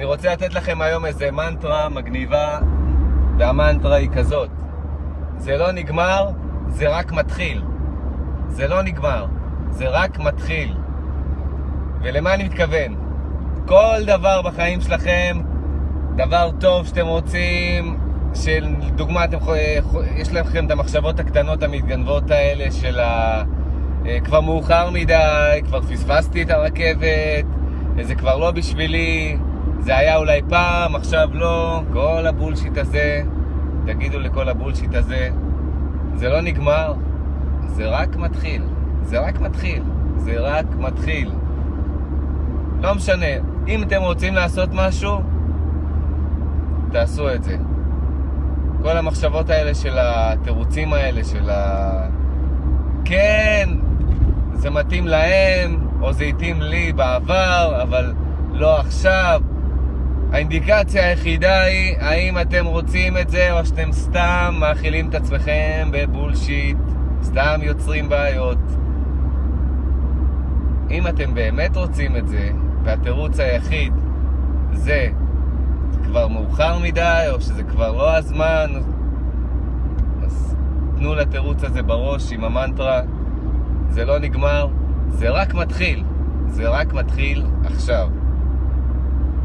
אני רוצה לתת לכם היום איזה מנטרה מגניבה, והמנטרה היא כזאת: זה לא נגמר, זה רק מתחיל. זה לא נגמר, זה רק מתחיל. ולמה אני מתכוון? כל דבר בחיים שלכם, דבר טוב שאתם רוצים, של דוגמה, אתם, יש לכם את המחשבות הקטנות המתגנבות האלה של ה... אה, כבר מאוחר מדי, כבר פספסתי את הרכבת, זה כבר לא בשבילי, זה היה אולי פעם, עכשיו לא, כל הבולשיט הזה, תגידו לכל הבולשיט הזה, זה לא נגמר, זה רק מתחיל, זה רק מתחיל, זה רק מתחיל. לא משנה, אם אתם רוצים לעשות משהו, תעשו את זה. כל המחשבות האלה של התירוצים האלה, של ה... כן, זה מתאים להם, או זה התאים לי בעבר, אבל לא עכשיו. האינדיקציה היחידה היא האם אתם רוצים את זה או שאתם סתם מאכילים את עצמכם בבולשיט, סתם יוצרים בעיות. אם אתם באמת רוצים את זה, והתירוץ היחיד זה כבר מאוחר מדי, או שזה כבר לא הזמן, אז תנו לתירוץ הזה בראש עם המנטרה, זה לא נגמר, זה רק מתחיל, זה רק מתחיל עכשיו.